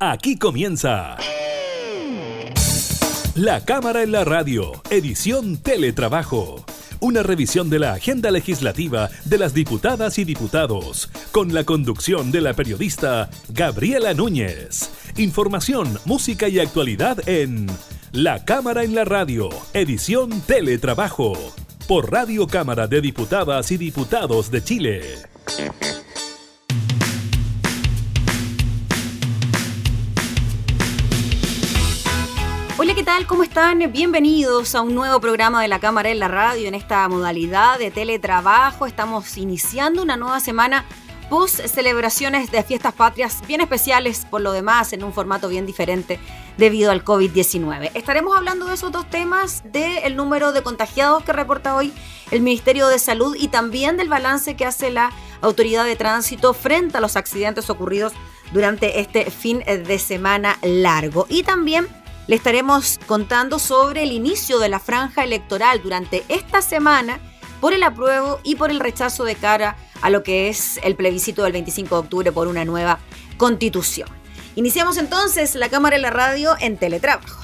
Aquí comienza. La Cámara en la Radio, edición Teletrabajo. Una revisión de la agenda legislativa de las diputadas y diputados, con la conducción de la periodista Gabriela Núñez. Información, música y actualidad en La Cámara en la Radio, edición Teletrabajo, por Radio Cámara de Diputadas y Diputados de Chile. ¿Qué tal? ¿Cómo están? Bienvenidos a un nuevo programa de la Cámara en la Radio en esta modalidad de teletrabajo. Estamos iniciando una nueva semana post celebraciones de fiestas patrias bien especiales por lo demás en un formato bien diferente debido al COVID-19. Estaremos hablando de esos dos temas, del número de contagiados que reporta hoy el Ministerio de Salud y también del balance que hace la Autoridad de Tránsito frente a los accidentes ocurridos durante este fin de semana largo. Y también le estaremos contando sobre el inicio de la franja electoral durante esta semana por el apruebo y por el rechazo de cara a lo que es el plebiscito del 25 de octubre por una nueva constitución. Iniciamos entonces la Cámara y la Radio en teletrabajo.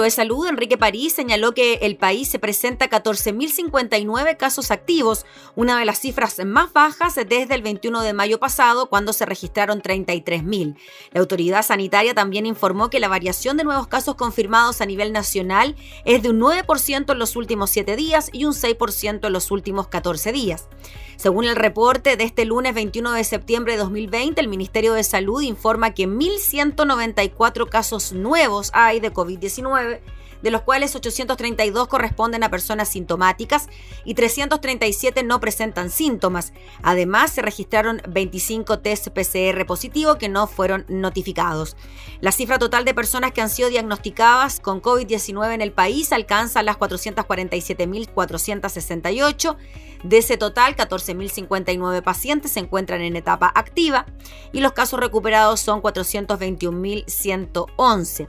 Ministro de Salud, Enrique París, señaló que el país se presenta 14.059 casos activos, una de las cifras más bajas desde el 21 de mayo pasado, cuando se registraron 33.000. La autoridad sanitaria también informó que la variación de nuevos casos confirmados a nivel nacional es de un 9% en los últimos 7 días y un 6% en los últimos 14 días. Según el reporte de este lunes 21 de septiembre de 2020, el Ministerio de Salud informa que 1.194 casos nuevos hay de COVID-19 de los cuales 832 corresponden a personas sintomáticas y 337 no presentan síntomas. Además, se registraron 25 test PCR positivos que no fueron notificados. La cifra total de personas que han sido diagnosticadas con COVID-19 en el país alcanza las 447.468. De ese total, 14.059 pacientes se encuentran en etapa activa y los casos recuperados son 421.111.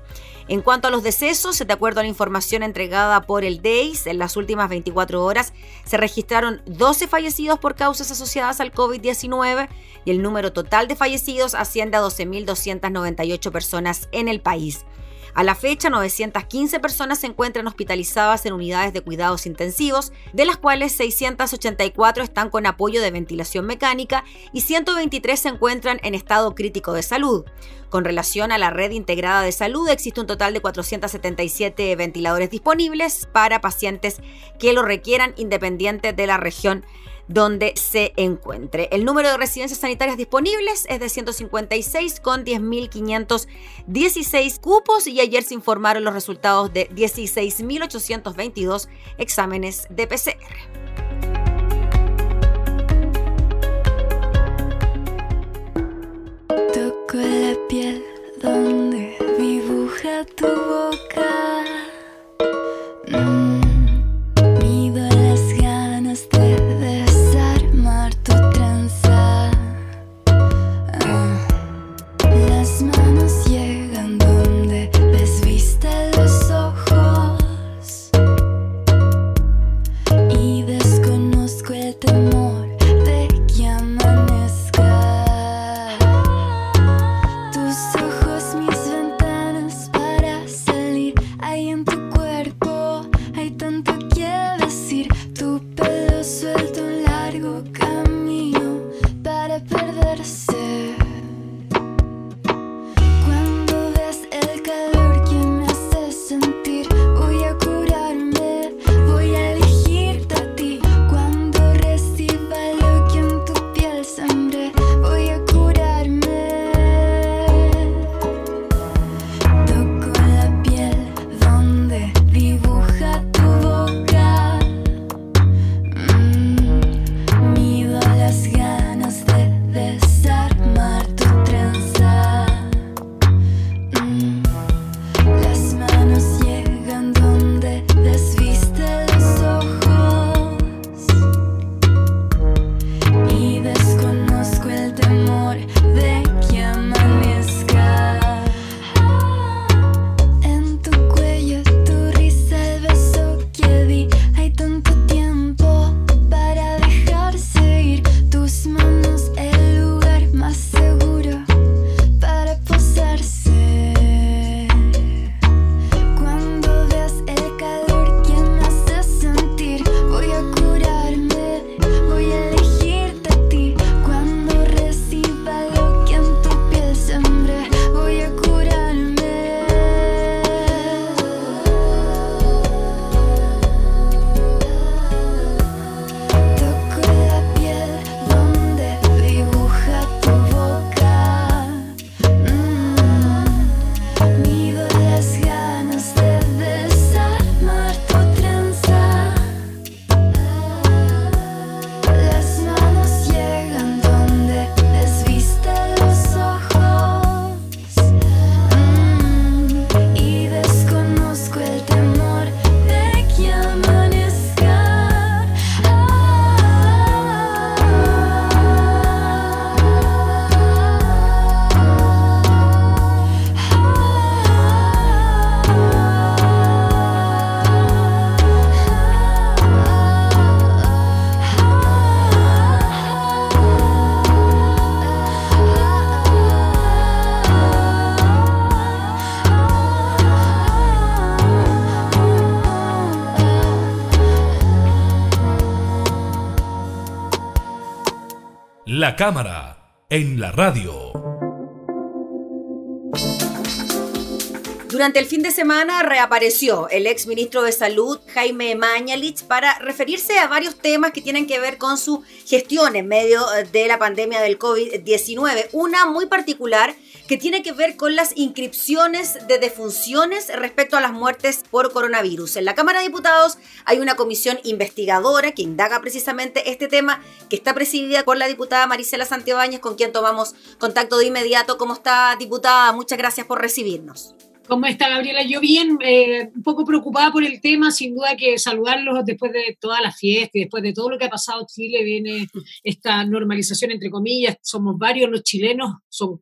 En cuanto a los decesos, de acuerdo la información entregada por el DEIS, en las últimas 24 horas se registraron 12 fallecidos por causas asociadas al COVID-19 y el número total de fallecidos asciende a 12.298 personas en el país. A la fecha, 915 personas se encuentran hospitalizadas en unidades de cuidados intensivos, de las cuales 684 están con apoyo de ventilación mecánica y 123 se encuentran en estado crítico de salud. Con relación a la red integrada de salud, existe un total de 477 ventiladores disponibles para pacientes que lo requieran independiente de la región donde se encuentre. El número de residencias sanitarias disponibles es de 156 con 10.516 cupos y ayer se informaron los resultados de 16.822 exámenes de PCR. Toco la piel donde dibuja tu boca. Cámara en la radio. Durante el fin de semana reapareció el ex ministro de Salud, Jaime Mañalich, para referirse a varios temas que tienen que ver con su gestión en medio de la pandemia del COVID-19. Una muy particular que tiene que ver con las inscripciones de defunciones respecto a las muertes por coronavirus. En la Cámara de Diputados hay una comisión investigadora que indaga precisamente este tema, que está presidida por la diputada Marisela Santibáñez, con quien tomamos contacto de inmediato. ¿Cómo está, diputada? Muchas gracias por recibirnos. ¿Cómo está Gabriela? Yo bien, eh, un poco preocupada por el tema, sin duda que saludarlos después de todas las fiestas y después de todo lo que ha pasado Chile, viene esta normalización entre comillas, somos varios los chilenos, son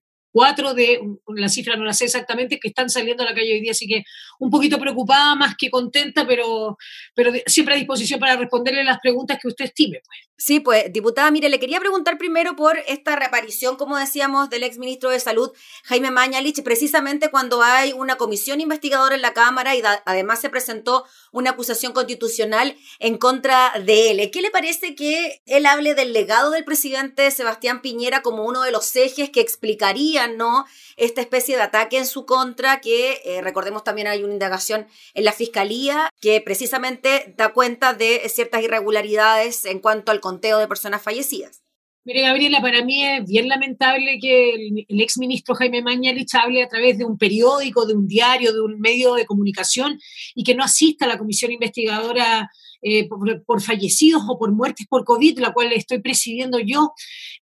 de, la cifra no la sé exactamente, que están saliendo a la calle hoy día, así que un poquito preocupada más que contenta, pero, pero siempre a disposición para responderle las preguntas que usted estime. Pues. Sí, pues, diputada, mire, le quería preguntar primero por esta reaparición, como decíamos, del exministro de Salud, Jaime Mañalich, precisamente cuando hay una comisión investigadora en la Cámara y además se presentó una acusación constitucional en contra de él. ¿Qué le parece que él hable del legado del presidente Sebastián Piñera como uno de los ejes que explicaría no esta especie de ataque en su contra, que eh, recordemos también hay una indagación en la fiscalía que precisamente da cuenta de ciertas irregularidades en cuanto al conteo de personas fallecidas. Mire, Gabriela, para mí es bien lamentable que el, el exministro Jaime Mañalich hable a través de un periódico, de un diario, de un medio de comunicación y que no asista a la comisión investigadora eh, por, fallecidos o por muertes por COVID, la cual estoy presidiendo yo,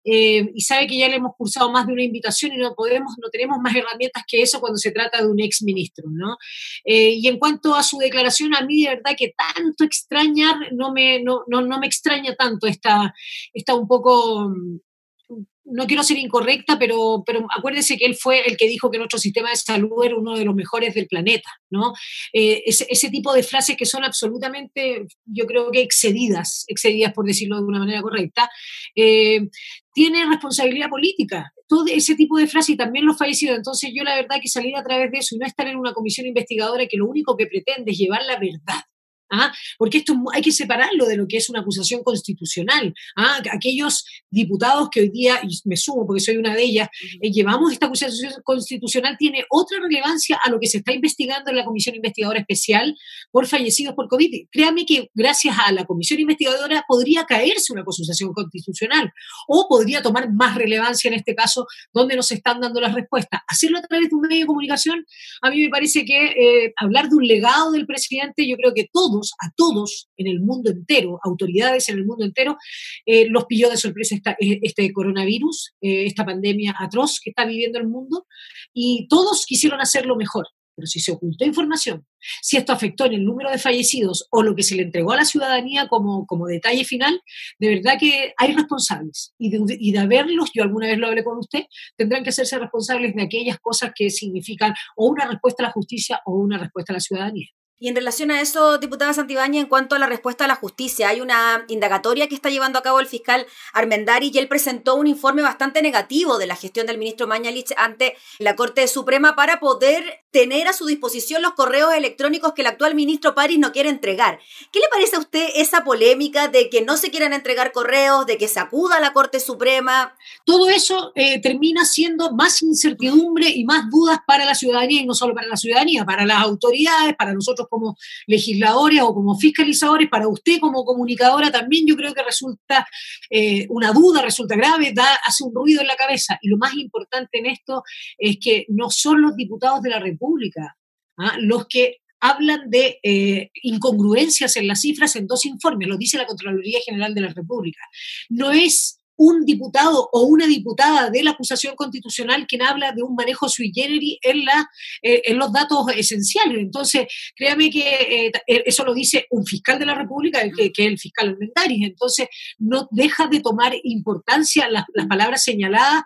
eh, y sabe que ya le hemos cursado más de una invitación y no podemos, no tenemos más herramientas que eso cuando se trata de un ex ministro, ¿no? Eh, y en cuanto a su declaración, a mí de verdad que tanto extrañar, no me, no, no, no me extraña tanto, está, está un poco no quiero ser incorrecta, pero, pero acuérdese que él fue el que dijo que nuestro sistema de salud era uno de los mejores del planeta, ¿no? Eh, ese, tipo de frases que son absolutamente, yo creo que excedidas, excedidas por decirlo de una manera correcta, eh, tiene responsabilidad política. Todo ese tipo de frases y también los fallecidos. Entonces yo la verdad que salir a través de eso y no estar en una comisión investigadora que lo único que pretende es llevar la verdad ¿ah? porque esto hay que separarlo de lo que es una acusación constitucional. ¿ah? Aquellos diputados que hoy día, y me sumo porque soy una de ellas, eh, llevamos esta acusación constitucional, tiene otra relevancia a lo que se está investigando en la Comisión Investigadora Especial por fallecidos por COVID. Créame que gracias a la Comisión Investigadora podría caerse una acusación constitucional o podría tomar más relevancia en este caso donde nos están dando las respuestas. Hacerlo a través de un medio de comunicación, a mí me parece que eh, hablar de un legado del presidente, yo creo que todos a todos en el mundo entero, autoridades en el mundo entero, eh, los pilló de sorpresa eh, este coronavirus, eh, esta pandemia atroz que está viviendo el mundo, y todos quisieron hacerlo mejor. Pero si se ocultó información, si esto afectó en el número de fallecidos o lo que se le entregó a la ciudadanía como, como detalle final, de verdad que hay responsables. Y de, y de haberlos, yo alguna vez lo hablé con usted, tendrán que hacerse responsables de aquellas cosas que significan o una respuesta a la justicia o una respuesta a la ciudadanía. Y en relación a eso, diputada Santibáñez, en cuanto a la respuesta a la justicia, hay una indagatoria que está llevando a cabo el fiscal Armendari y él presentó un informe bastante negativo de la gestión del ministro Mañalich ante la Corte Suprema para poder tener a su disposición los correos electrónicos que el actual ministro París no quiere entregar. ¿Qué le parece a usted esa polémica de que no se quieran entregar correos, de que se acuda a la Corte Suprema? Todo eso eh, termina siendo más incertidumbre y más dudas para la ciudadanía, y no solo para la ciudadanía, para las autoridades, para nosotros como legisladores o como fiscalizadores, para usted como comunicadora también yo creo que resulta eh, una duda, resulta grave, da, hace un ruido en la cabeza. Y lo más importante en esto es que no son los diputados de la República ¿ah? los que hablan de eh, incongruencias en las cifras en dos informes, lo dice la Contraloría General de la República. No es un diputado o una diputada de la acusación constitucional quien habla de un manejo sui generis en, la, eh, en los datos esenciales. Entonces, créame que eh, eso lo dice un fiscal de la República, que, que es el fiscal Almendaris. Entonces, no deja de tomar importancia las, las palabras señaladas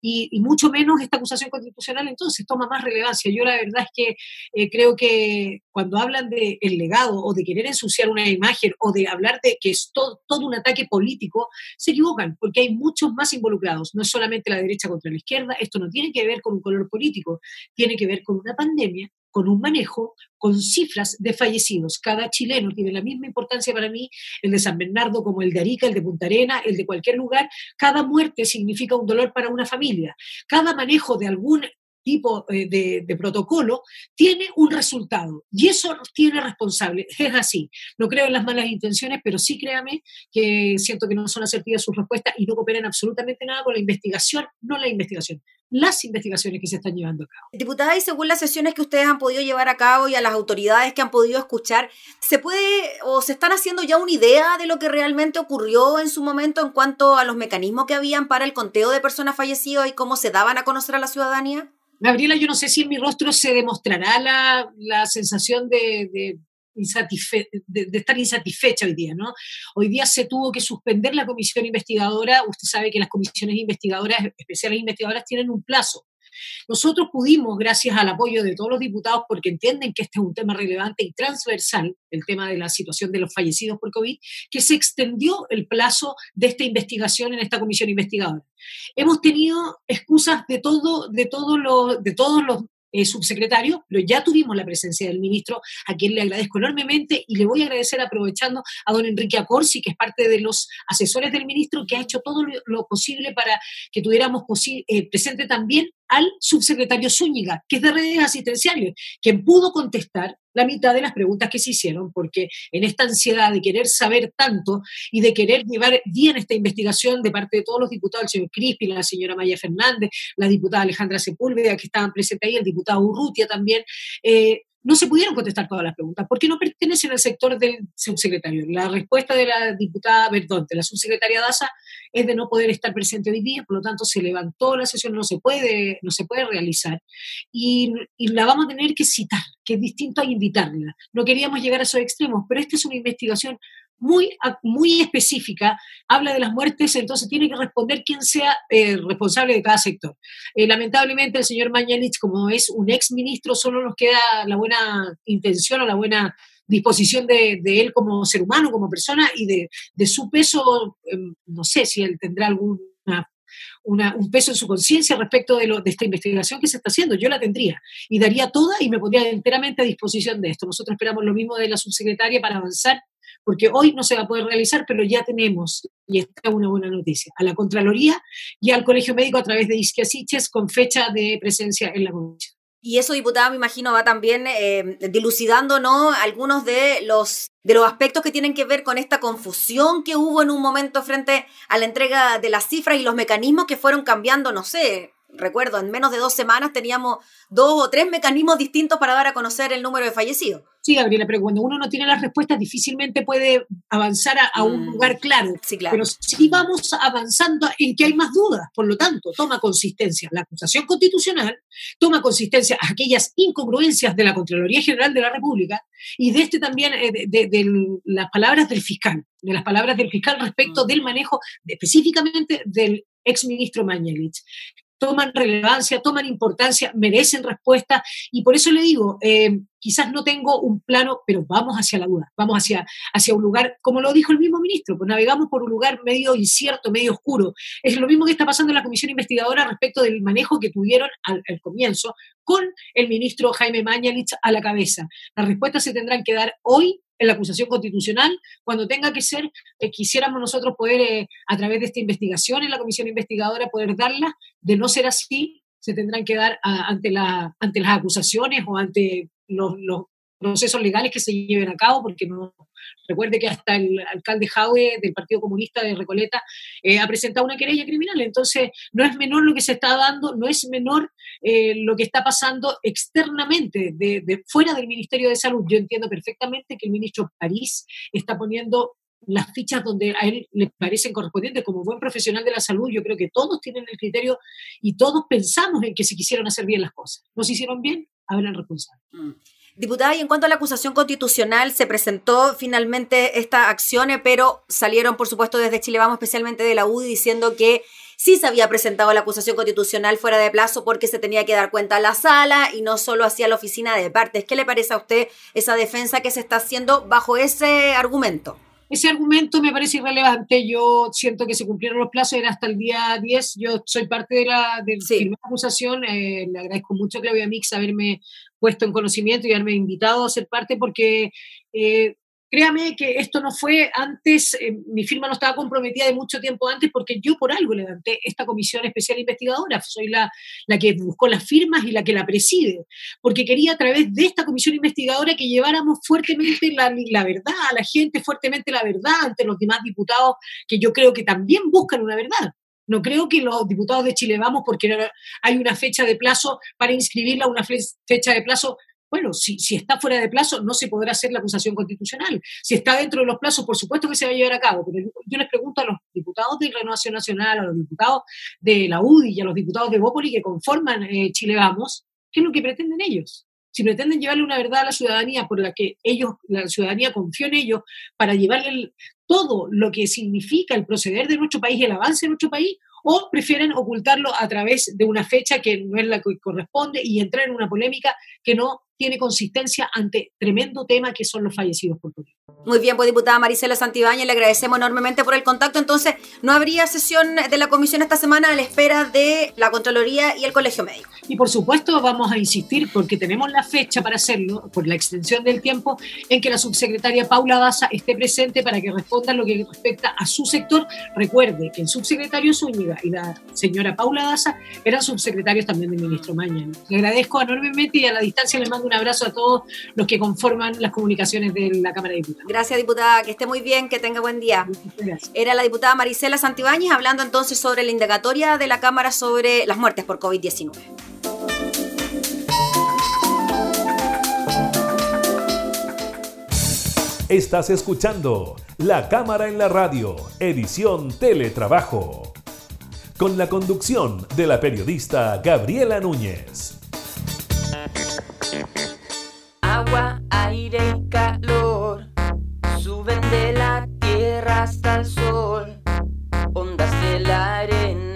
y, mucho menos esta acusación constitucional entonces toma más relevancia. Yo la verdad es que eh, creo que cuando hablan de el legado o de querer ensuciar una imagen o de hablar de que es todo, todo un ataque político, se equivocan porque hay muchos más involucrados. No es solamente la derecha contra la izquierda, esto no tiene que ver con un color político, tiene que ver con una pandemia con un manejo, con cifras de fallecidos. Cada chileno tiene la misma importancia para mí, el de San Bernardo como el de Arica, el de Punta Arena, el de cualquier lugar. Cada muerte significa un dolor para una familia. Cada manejo de algún tipo eh, de, protocolo, tiene un resultado. Y eso tiene responsable. Es así. No creo en las malas intenciones, pero sí créame que siento que no son asertivas sus respuestas y no cooperan absolutamente nada con la investigación, no la investigación, las investigaciones que se están llevando a cabo. Diputada, y según las sesiones que ustedes han podido llevar a cabo y a las autoridades que han podido escuchar, ¿se puede o se están haciendo ya una idea de lo que realmente ocurrió en su momento en cuanto a los mecanismos que habían para el conteo de personas fallecidas y cómo se daban a conocer a la ciudadanía? Gabriela, yo no sé si en mi rostro se demostrará la, la sensación de, de, de, estar insatisfecha hoy día, ¿no? Hoy día se tuvo que suspender la comisión investigadora. Usted sabe que las comisiones investigadoras, especiales investigadoras, tienen un plazo. Nosotros pudimos, gracias al apoyo de todos los diputados, porque entienden que este es un tema relevante y transversal, el tema de la situación de los fallecidos por COVID, que se extendió el plazo de esta investigación en esta comisión investigadora. Hemos tenido excusas de todo, de todos los, de todos los eh, pero ya tuvimos la presencia del ministro, a quien le agradezco enormemente y le voy a agradecer aprovechando a don Enrique Acorsi, que es parte de los asesores del ministro, que ha hecho todo lo, posible para que tuviéramos eh, presente también al subsecretario Zúñiga, que es de redes asistenciales, quien pudo contestar la mitad de las preguntas que se hicieron, porque en esta ansiedad de querer saber tanto y de querer llevar bien esta investigación de parte de todos los diputados, el señor Crispi, la señora Maya Fernández, la diputada Alejandra Sepúlveda, que estaban presentes ahí, el diputado Urrutia también, eh, no se pudieron contestar todas las preguntas, porque no pertenecen al sector del subsecretario. La respuesta de la diputada, perdón, de la subsecretaria Daza es de no poder estar presente hoy día, por lo tanto se levantó la sesión, no se puede, no se puede realizar y, y la vamos a tener que citar, que es distinto a invitarla. No queríamos llegar a esos extremos, pero esta es una investigación muy, muy específica, habla de las muertes, entonces tiene que responder quién sea eh, responsable de cada sector. Eh, lamentablemente el señor Mañalich, como es un ex ministro, solo nos queda la buena intención o la buena disposición de, él como ser humano, como persona, y de, de su peso, em, no sé si él tendrá alguna un peso en su conciencia respecto de, lo, de esta investigación que se está haciendo. Yo la tendría y daría toda y me pondría enteramente a disposición de esto. Nosotros esperamos lo mismo de la subsecretaria para avanzar porque hoy no se va a poder realizar, pero ya tenemos, y esta es una buena noticia, a la Contraloría y al Colegio Médico a través de Isquiasiches con fecha de presencia en la comisión. Y eso, diputada, me imagino, va también eh, dilucidando ¿no? algunos de los, de los aspectos que tienen que ver con esta confusión que hubo en un momento frente a la entrega de las cifras y los mecanismos que fueron cambiando, no sé, recuerdo, en menos de dos semanas teníamos dos o tres mecanismos distintos para dar a conocer el número de fallecidos. Sí, Gabriela, pero cuando uno no tiene las respuestas difícilmente puede avanzar a, un mm. lugar claro. Sí, claro. Pero sí vamos avanzando en que hay más dudas. Por lo tanto, toma consistencia la acusación constitucional, toma consistencia aquellas incongruencias de la Contraloría General de la República y de este también, eh, de, las palabras del fiscal, de las palabras del fiscal respecto mm. del manejo específicamente del exministro Mañalich toman relevancia, toman importancia, merecen respuesta y por eso le digo, eh, quizás no tengo un plano, pero vamos hacia la duda, vamos hacia, hacia un lugar, como lo dijo el mismo ministro, pues navegamos por un lugar medio incierto, medio oscuro. Es lo mismo que está pasando en la comisión investigadora respecto del manejo que tuvieron al, comienzo con el ministro Jaime Mañalich a la cabeza. Las respuestas se tendrán que dar hoy en la acusación constitucional, cuando tenga que ser, eh, quisiéramos nosotros poder, eh, a través de esta investigación en la comisión investigadora, poder darla. De no ser así, se tendrán que dar ante, la, ante las acusaciones o ante los, los, procesos legales que se lleven a cabo, porque no, recuerde que hasta el alcalde Jaue del Partido Comunista de Recoleta eh, ha presentado una querella criminal, entonces no es menor lo que se está dando, no es menor eh, lo que está pasando externamente, de, fuera del Ministerio de Salud. Yo entiendo perfectamente que el ministro París está poniendo las fichas donde a él le parecen correspondientes como buen profesional de la salud, yo creo que todos tienen el criterio y todos pensamos en que se quisieron hacer bien las cosas. ¿No se hicieron bien? Habrán responsable. Mm. Diputada, y en cuanto a la acusación constitucional, se presentó finalmente esta acción, pero salieron, por supuesto, desde Chile Vamos, especialmente de la UDI, diciendo que sí se había presentado la acusación constitucional fuera de plazo porque se tenía que dar cuenta a la sala y no solo hacia la oficina de partes. ¿Qué le parece a usted esa defensa que se está haciendo bajo ese argumento? ese argumento me parece irrelevante. Yo siento que se cumplieron los plazos, era hasta el día 10. Yo soy parte de la, de la acusación. Eh, le agradezco mucho a Claudia Mix haberme puesto en conocimiento y haberme invitado a ser parte porque eh, Créame que esto no fue antes, eh, mi firma no estaba comprometida de mucho tiempo antes porque yo por algo levanté esta comisión especial investigadora, soy la, la que buscó las firmas y la que la preside, porque quería a través de esta comisión investigadora que lleváramos fuertemente la, la verdad a la gente, fuertemente la verdad ante los demás diputados que yo creo que también buscan una verdad. No creo que los diputados de Chile vamos porque hay una fecha de plazo para inscribirla, una fecha de plazo bueno, si, está fuera de plazo, no se podrá hacer la acusación constitucional. Si está dentro de los plazos, por supuesto que se va a llevar a cabo. Pero yo les pregunto a los diputados de Renovación Nacional, a los diputados de la UDI y a los diputados de Bópoli que conforman eh, Chile Vamos, ¿qué es lo que pretenden ellos? Si pretenden llevarle una verdad a la ciudadanía por la que ellos, la ciudadanía confió en ellos, para llevarle todo lo que significa el proceder de nuestro país el avance de nuestro país, o prefieren ocultarlo a través de una fecha que no es la que corresponde y entrar en una polémica que no tiene consistencia ante tremendo tema que son los fallecidos por. Muy bien, pues diputada Marisela Santibáñez, le agradecemos enormemente por el contacto. Entonces, no habría sesión de la comisión esta semana a la espera de la Contraloría y el Colegio Médico. Y por supuesto vamos a insistir, porque tenemos la fecha para hacerlo, por la extensión del tiempo, en que la subsecretaria Paula Daza esté presente para que responda lo que respecta a su sector. Recuerde que el subsecretario Zúñiga y la señora Paula Daza eran subsecretarios también del ministro Mañana. Le agradezco enormemente y a la distancia le mando un abrazo a todos los que conforman las comunicaciones de la Cámara de Diputados. Gracias, diputada. Que esté muy bien, que tenga buen día. Era la diputada Marisela Santibáñez hablando entonces sobre la indagatoria de la Cámara sobre las muertes por COVID-19. Estás escuchando La Cámara en la Radio, edición Teletrabajo, con la conducción de la periodista Gabriela Núñez. Agua, aire y calor suben de la tierra hasta el sol. Ondas de la arena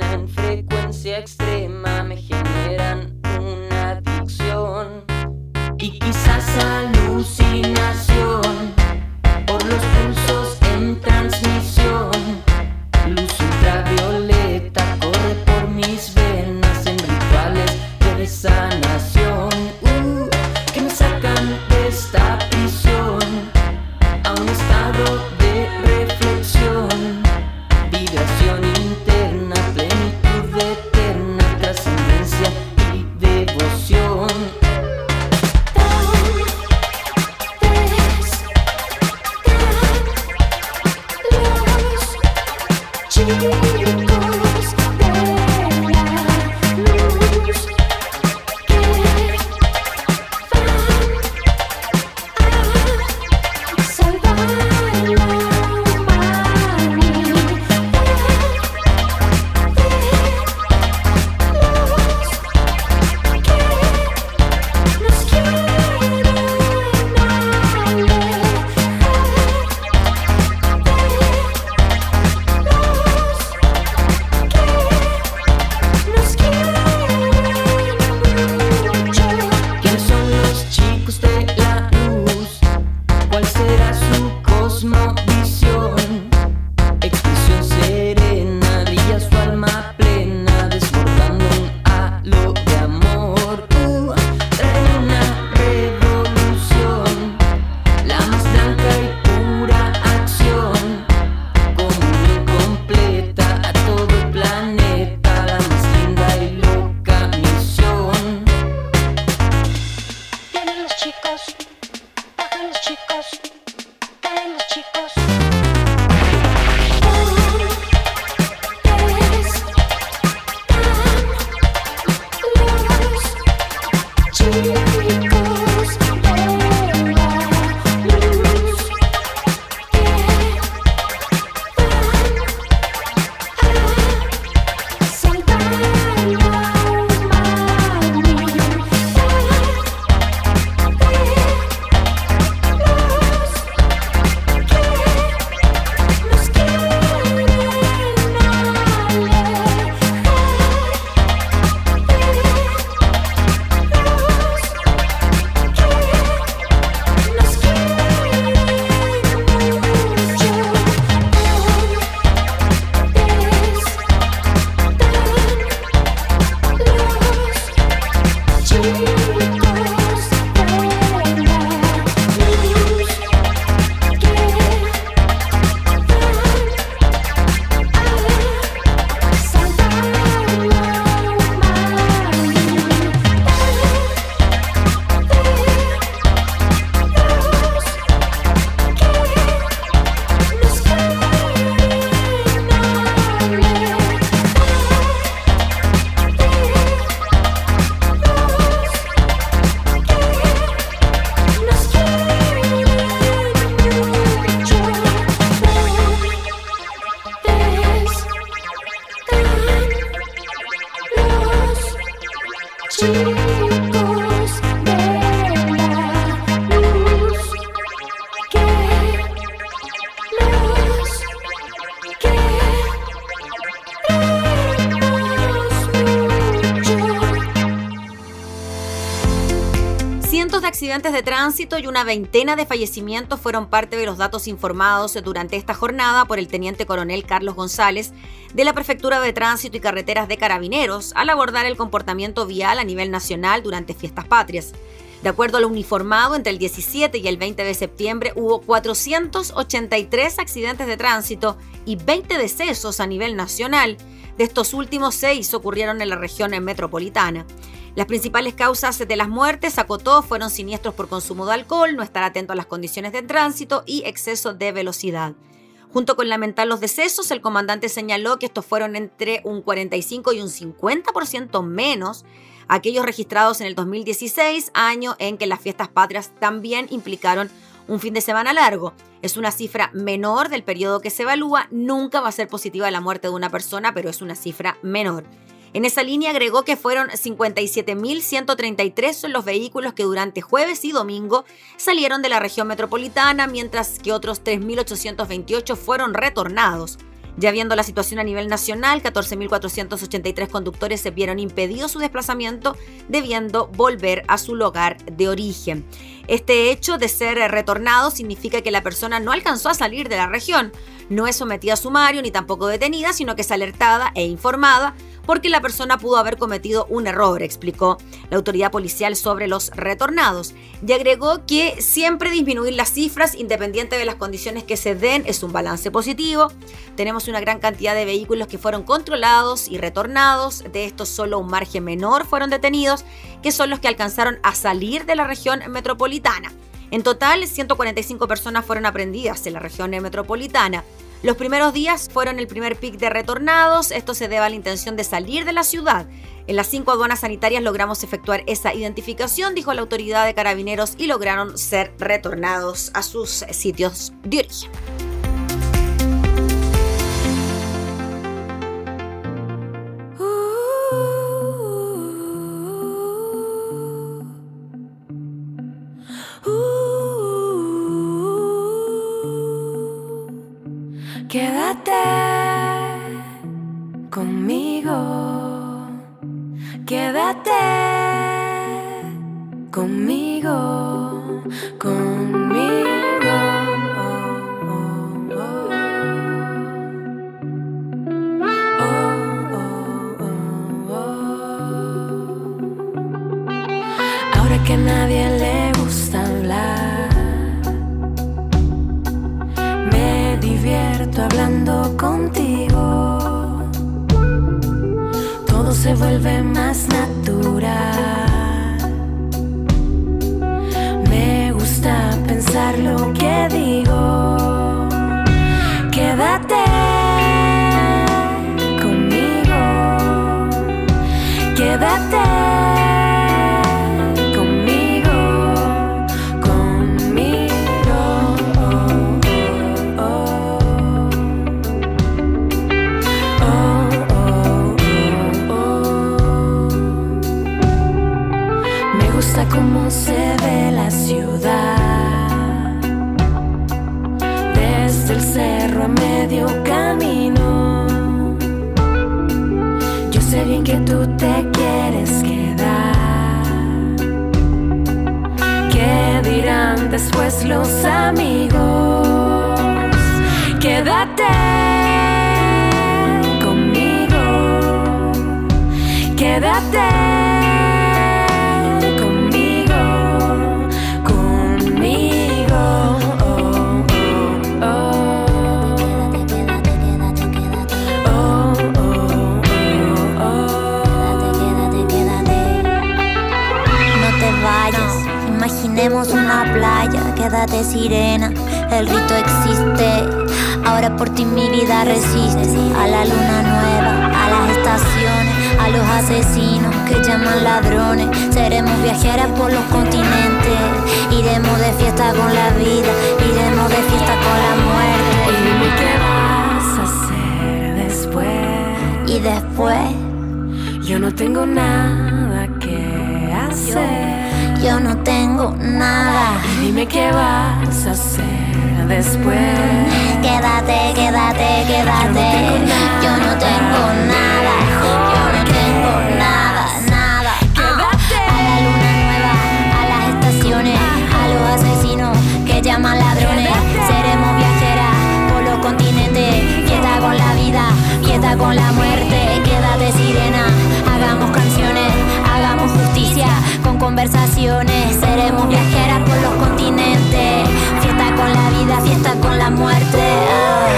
accidentes de tránsito y una veintena de fallecimientos fueron parte de los datos informados durante esta jornada por el teniente coronel Carlos González de la Prefectura de Tránsito y Carreteras de Carabineros al abordar el comportamiento vial a nivel nacional durante fiestas patrias. De acuerdo a lo uniformado, entre el 17 y el 20 de septiembre hubo 483 accidentes de tránsito y 20 decesos a nivel nacional. De estos últimos, seis ocurrieron en la región metropolitana. Las principales causas de las muertes, acotó, fueron siniestros por consumo de alcohol, no estar atento a las condiciones de tránsito y exceso de velocidad. Junto con lamentar los decesos, el comandante señaló que estos fueron entre un 45 y un 50% menos aquellos registrados en el 2016, año en que las fiestas patrias también implicaron un fin de semana largo. Es una cifra menor del periodo que se evalúa, nunca va a ser positiva la muerte de una persona, pero es una cifra menor. En esa línea agregó que fueron 57.133 los vehículos que durante jueves y domingo salieron de la región metropolitana, mientras que otros 3.828 fueron retornados. Ya viendo la situación a nivel nacional, 14.483 conductores se vieron impedidos su desplazamiento, debiendo volver a su lugar de origen. Este hecho de ser retornado significa que la persona no alcanzó a salir de la región, no es sometida a sumario ni tampoco detenida, sino que es alertada e informada porque la persona pudo haber cometido un error, explicó la autoridad policial sobre los retornados. Y agregó que siempre disminuir las cifras, independiente de las condiciones que se den, es un balance positivo. Tenemos una gran cantidad de vehículos que fueron controlados y retornados. De estos, solo un margen menor fueron detenidos, que son los que alcanzaron a salir de la región metropolitana. En total, 145 personas fueron aprendidas en la región metropolitana. Los primeros días fueron el primer pic de retornados. Esto se debe a la intención de salir de la ciudad. En las cinco aduanas sanitarias logramos efectuar esa identificación, dijo la autoridad de carabineros, y lograron ser retornados a sus sitios de origen. Conmigo, conmigo. Ahora que nadie le gusta hablar, me divierto hablando se vuelve más natural. lo que digo. Sirena, el rito existe. Ahora por ti mi vida resiste a la luna nueva, a las estaciones, a los asesinos que llaman ladrones. Seremos viajeras por los continentes, iremos de fiesta con la vida, iremos de fiesta con la muerte. Y dime qué vas a hacer después. Y después, yo no tengo nada que hacer? Yo no tengo nada. dime qué vas a hacer después. Quédate, quédate, quédate. Yo no tengo nada. Yo no tengo nada, nada. Quédate. A la luna nueva, a las estaciones, a los asesinos que llaman ladrones. Seremos viajeras por los continentes. Fiesta con la vida, fiesta con la muerte. Conversaciones. Seremos viajeras por los continentes. Fiesta con la vida, fiesta con la muerte. Ah.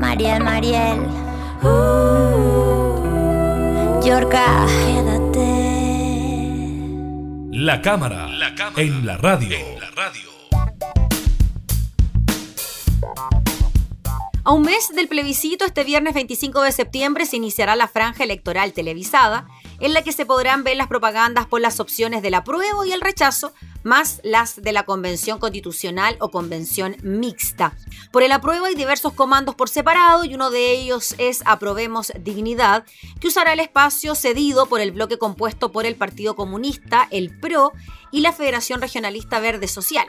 Mariel, Mariel. Yorka, quédate. La cámara, en la radio. A un mes del plebiscito, este viernes 25 de septiembre se iniciará la franja electoral televisada, en la que se podrán ver las propagandas por las opciones del apruebo y el rechazo, más las de la Convención Constitucional o Convención Mixta. Por el apruebo hay diversos comandos por separado y uno de ellos es Aprobemos Dignidad, que usará el espacio cedido por el bloque compuesto por el Partido Comunista, el PRO y la Federación Regionalista Verde Social.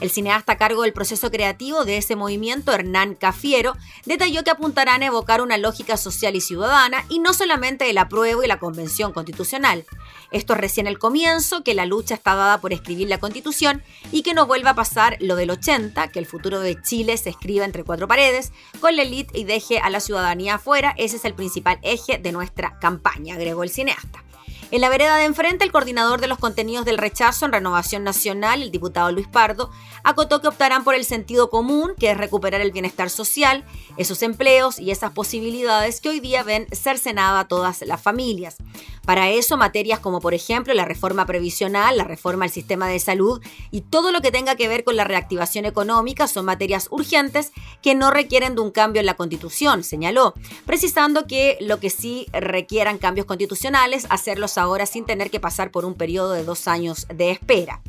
El cineasta a cargo del proceso creativo de ese movimiento, Hernán Cafiero, detalló que apuntarán a evocar una lógica social y ciudadana y no solamente el apruebo y la convención constitucional. Esto es recién el comienzo, que la lucha está dada por escribir la constitución y que no vuelva a pasar lo del 80, que el futuro de Chile se escriba entre cuatro paredes, con la elite y deje a la ciudadanía afuera. Ese es el principal eje de nuestra campaña, agregó el cineasta. En la vereda de enfrente, el coordinador de los contenidos del rechazo en Renovación Nacional, el diputado Luis Pardo, acotó que optarán por el sentido común, que es recuperar el bienestar social, esos empleos y esas posibilidades que hoy día ven cercenada a todas las familias. Para eso, materias como por ejemplo la reforma previsional, la reforma al sistema de salud y todo lo que tenga que ver con la reactivación económica son materias urgentes que no requieren de un cambio en la Constitución, señaló, precisando que lo que sí requieran cambios constitucionales, hacerlos ahora sin tener que pasar por un periodo de dos años de espera.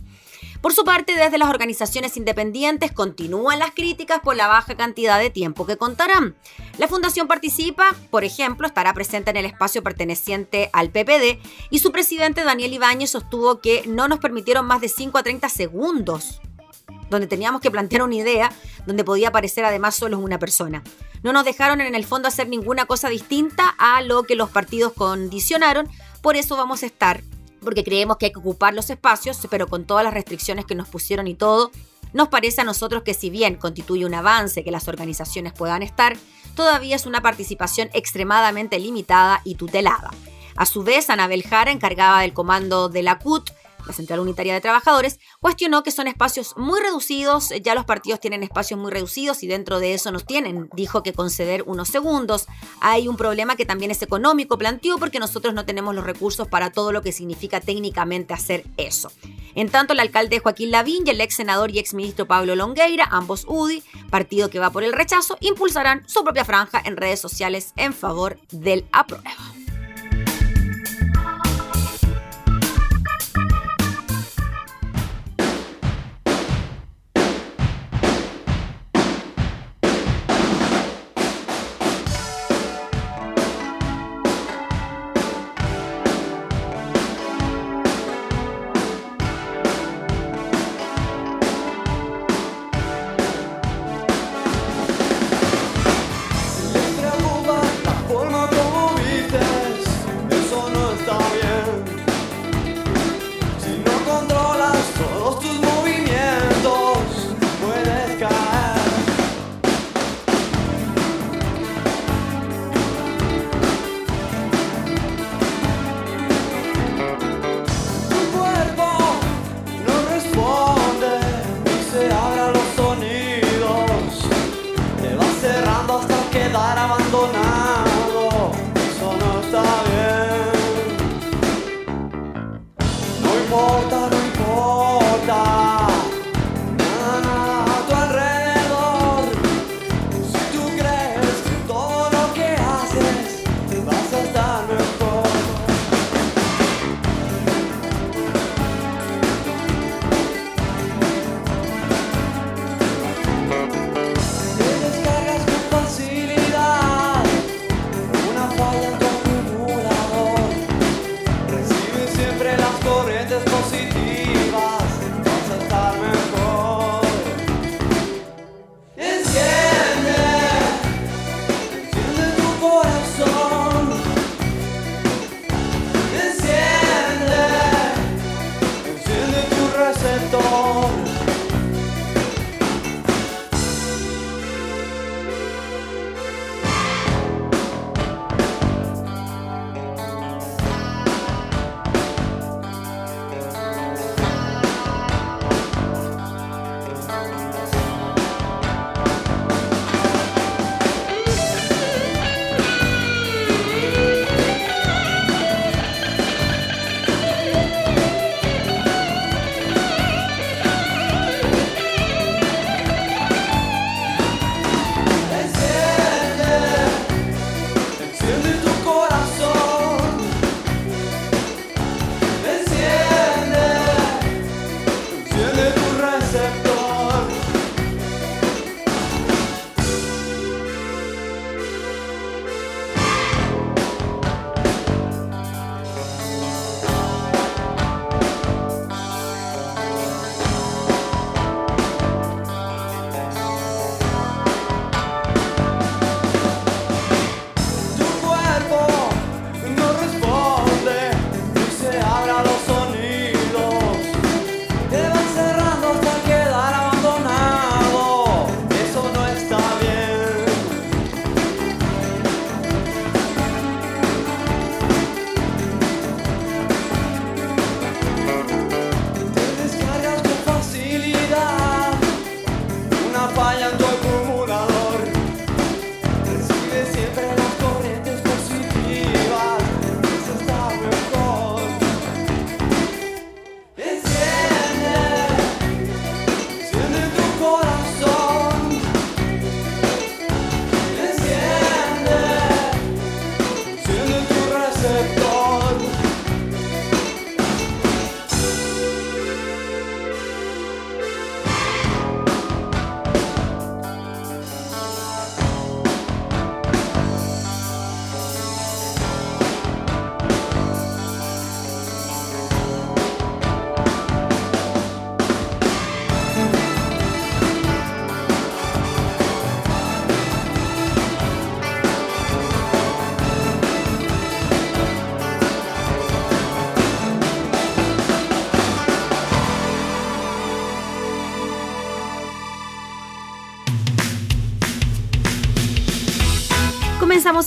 Por su parte, desde las organizaciones independientes continúan las críticas por la baja cantidad de tiempo que contarán. La Fundación Participa, por ejemplo, estará presente en el espacio perteneciente al PPD y su presidente Daniel Ibáñez sostuvo que no nos permitieron más de 5 a 30 segundos donde teníamos que plantear una idea donde podía aparecer además solo una persona. No nos dejaron en el fondo hacer ninguna cosa distinta a lo que los partidos condicionaron, por eso vamos a estar, porque creemos que hay que ocupar los espacios, pero con todas las restricciones que nos pusieron y todo, nos parece a nosotros que si bien constituye un avance que las organizaciones puedan estar, todavía es una participación extremadamente limitada y tutelada. A su vez, Anabel Jara, encargada del comando de la CUT, la Central Unitaria de Trabajadores, cuestionó que son espacios muy reducidos, ya los partidos tienen espacios muy reducidos y dentro de eso nos tienen, dijo que conceder unos segundos. Hay un problema que también es económico, planteó, porque nosotros no tenemos los recursos para todo lo que significa técnicamente hacer eso. En tanto, el alcalde Joaquín Lavín y el ex senador y ex ministro Pablo Longueira, ambos UDI, partido que va por el rechazo, impulsarán su propia franja en redes sociales en favor del apruebo.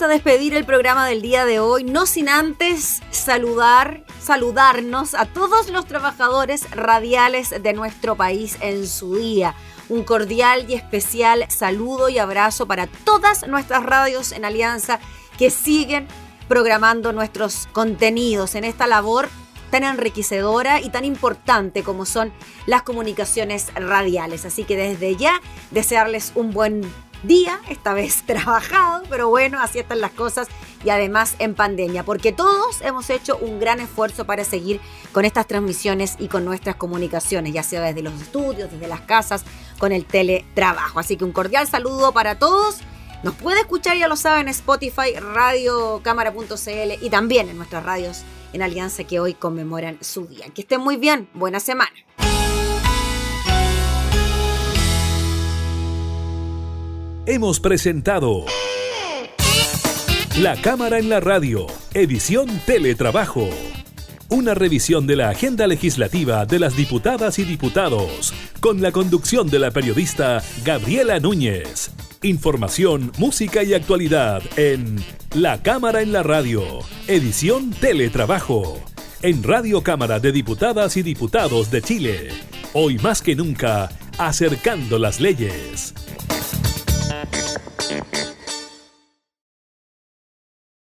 A despedir el programa del día de hoy, no sin antes saludar, saludarnos a todos los trabajadores radiales de nuestro país en su día. Un cordial y especial saludo y abrazo para todas nuestras radios en alianza que siguen programando nuestros contenidos en esta labor tan enriquecedora y tan importante como son las comunicaciones radiales. Así que desde ya desearles un buen día, esta vez trabajado, pero bueno, así están las cosas y además en pandemia, porque todos hemos hecho un gran esfuerzo para seguir con estas transmisiones y con nuestras comunicaciones, ya sea desde los estudios, desde las casas, con el teletrabajo. Así que un cordial saludo para todos. Nos puede escuchar, ya lo saben, en Spotify, radiocámara.cl y también en nuestras radios en Alianza que hoy conmemoran su día. Que estén muy bien, buena semana. Hemos presentado La Cámara en la Radio, edición Teletrabajo. Una revisión de la agenda legislativa de las diputadas y diputados, con la conducción de la periodista Gabriela Núñez. Información, música y actualidad en La Cámara en la Radio, edición Teletrabajo. En Radio Cámara de Diputadas y Diputados de Chile. Hoy más que nunca, acercando las leyes. Thank you.